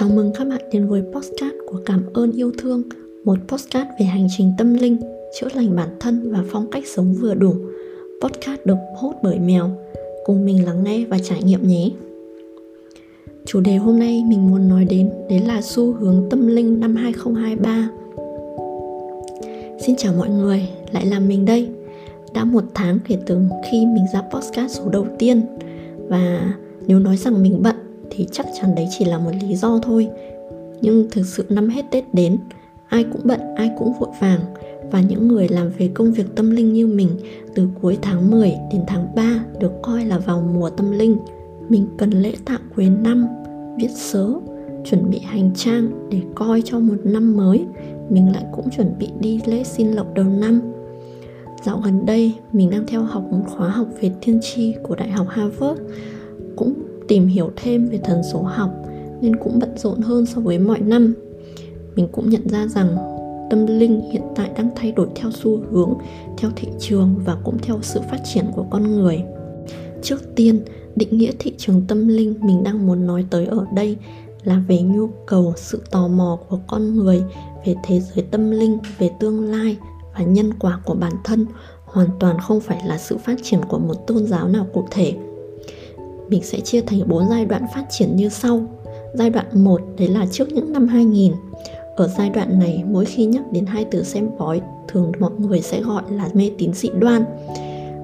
Chào mừng các bạn đến với postcard của Cảm ơn yêu thương Một postcard về hành trình tâm linh, chữa lành bản thân và phong cách sống vừa đủ. Postcard được hốt bởi mèo. Cùng mình lắng nghe và trải nghiệm nhé. Chủ đề hôm nay mình muốn nói đến Đấy là xu hướng tâm linh năm 2023 Xin chào mọi người, lại là mình đây. Đã một tháng kể từ khi mình ra postcard số đầu tiên. Và nếu nói rằng mình bận thì chắc chắn đấy chỉ là một lý do thôi. Nhưng thực sự năm hết tết đến, ai cũng bận, ai cũng vội vàng. Và những người làm về công việc tâm linh như mình, từ cuối tháng 10 đến tháng 3 được coi là vào mùa tâm linh. Mình cần lễ tạ cuối năm, viết sớ, chuẩn bị hành trang để coi cho một năm mới. Mình lại cũng chuẩn bị đi lễ xin lộc đầu năm. Dạo gần đây, mình đang theo học một khóa học về thiên tri của đại học harvard. Cũng tìm hiểu thêm về thần số học nên cũng bận rộn hơn so với mọi năm. Mình cũng nhận ra rằng tâm linh hiện tại đang thay đổi theo xu hướng, theo thị trường và cũng theo sự phát triển của con người. Trước tiên, định nghĩa thị trường tâm linh mình đang muốn nói tới ở đây là về nhu cầu, sự tò mò của con người về thế giới tâm linh, về tương lai và nhân quả của bản thân. Hoàn toàn không phải là sự phát triển của một tôn giáo nào cụ thể mình sẽ chia thành 4 giai đoạn phát triển như sau. Giai đoạn 1 đấy là trước những năm 2000. Ở giai đoạn này, mỗi khi nhắc đến hai từ xem bói, thường mọi người sẽ gọi là mê tín dị đoan.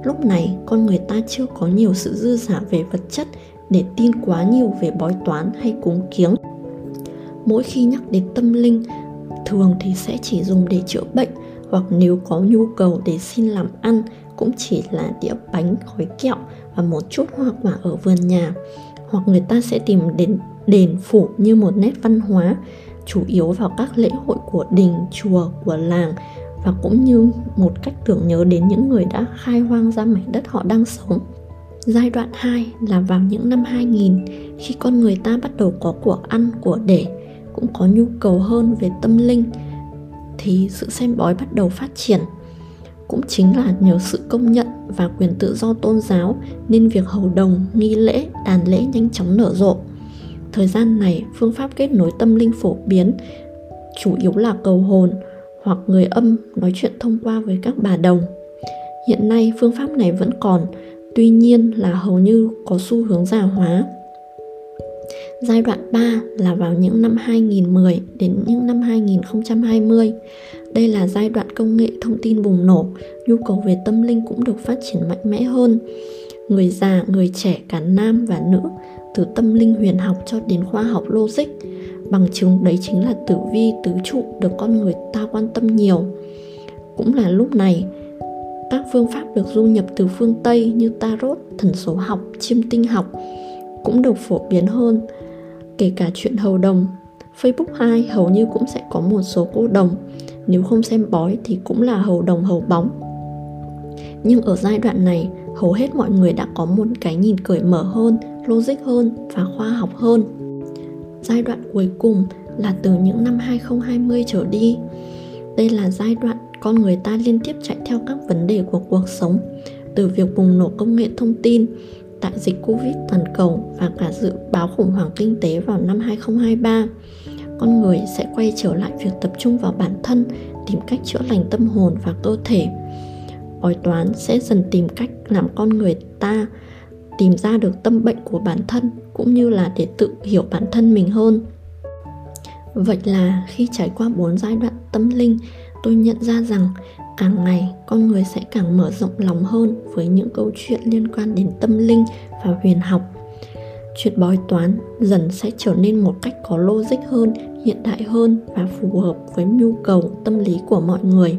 Lúc này, con người ta chưa có nhiều sự dư giả về vật chất để tin quá nhiều về bói toán hay cúng kiếng. Mỗi khi nhắc đến tâm linh, thường thì sẽ chỉ dùng để chữa bệnh hoặc nếu có nhu cầu để xin làm ăn cũng chỉ là đĩa bánh gói kẹo và một chút hoa quả ở vườn nhà hoặc người ta sẽ tìm đến đền phủ như một nét văn hóa chủ yếu vào các lễ hội của đình, chùa, của làng và cũng như một cách tưởng nhớ đến những người đã khai hoang ra mảnh đất họ đang sống. Giai đoạn 2 là vào những năm 2000 khi con người ta bắt đầu có của ăn, của để, cũng có nhu cầu hơn về tâm linh thì sự xem bói bắt đầu phát triển cũng chính là nhờ sự công nhận và quyền tự do tôn giáo nên việc hầu đồng, nghi lễ, đàn lễ nhanh chóng nở rộ. Thời gian này, phương pháp kết nối tâm linh phổ biến chủ yếu là cầu hồn hoặc người âm nói chuyện thông qua với các bà đồng. Hiện nay phương pháp này vẫn còn, tuy nhiên là hầu như có xu hướng già hóa. Giai đoạn 3 là vào những năm 2010 đến những năm 2020. Đây là giai đoạn công nghệ thông tin bùng nổ, nhu cầu về tâm linh cũng được phát triển mạnh mẽ hơn. Người già, người trẻ, cả nam và nữ, từ tâm linh huyền học cho đến khoa học logic. Bằng chứng đấy chính là tử vi, tứ trụ được con người ta quan tâm nhiều. Cũng là lúc này, các phương pháp được du nhập từ phương Tây như tarot, thần số học, chiêm tinh học cũng được phổ biến hơn. Kể cả chuyện hầu đồng Facebook 2 hầu như cũng sẽ có một số cô đồng. Nếu không xem bói thì cũng là hầu đồng hầu bóng. Nhưng ở giai đoạn này hầu hết mọi người đã có một cái nhìn cởi mở hơn, logic hơn và khoa học hơn. Giai đoạn cuối cùng là từ những năm 2020 trở đi. Đây là giai đoạn con người ta liên tiếp chạy theo các vấn đề của cuộc sống Từ việc bùng nổ công nghệ thông tin đại dịch Covid toàn cầu và cả dự báo khủng hoảng kinh tế vào năm 2023, con người sẽ quay trở lại việc tập trung vào bản thân, tìm cách chữa lành tâm hồn và cơ thể. Bói toán sẽ dần tìm cách làm con người ta tìm ra được tâm bệnh của bản thân cũng như là để tự hiểu bản thân mình hơn. Vậy là khi trải qua bốn giai đoạn tâm linh, tôi nhận ra rằng càng ngày, con người sẽ càng mở rộng lòng hơn với những câu chuyện liên quan đến tâm linh và huyền học. Chuyện bói toán dần sẽ trở nên một cách có logic hơn, hiện đại hơn và phù hợp với nhu cầu, tâm lý của mọi người.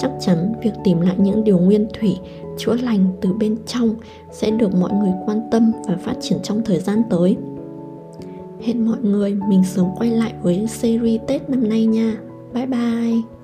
Chắc chắn, việc tìm lại những điều nguyên thủy, chữa lành từ bên trong sẽ được mọi người quan tâm và phát triển trong thời gian tới. Hẹn mọi người mình sớm quay lại với series tết năm nay nha. Bye bye!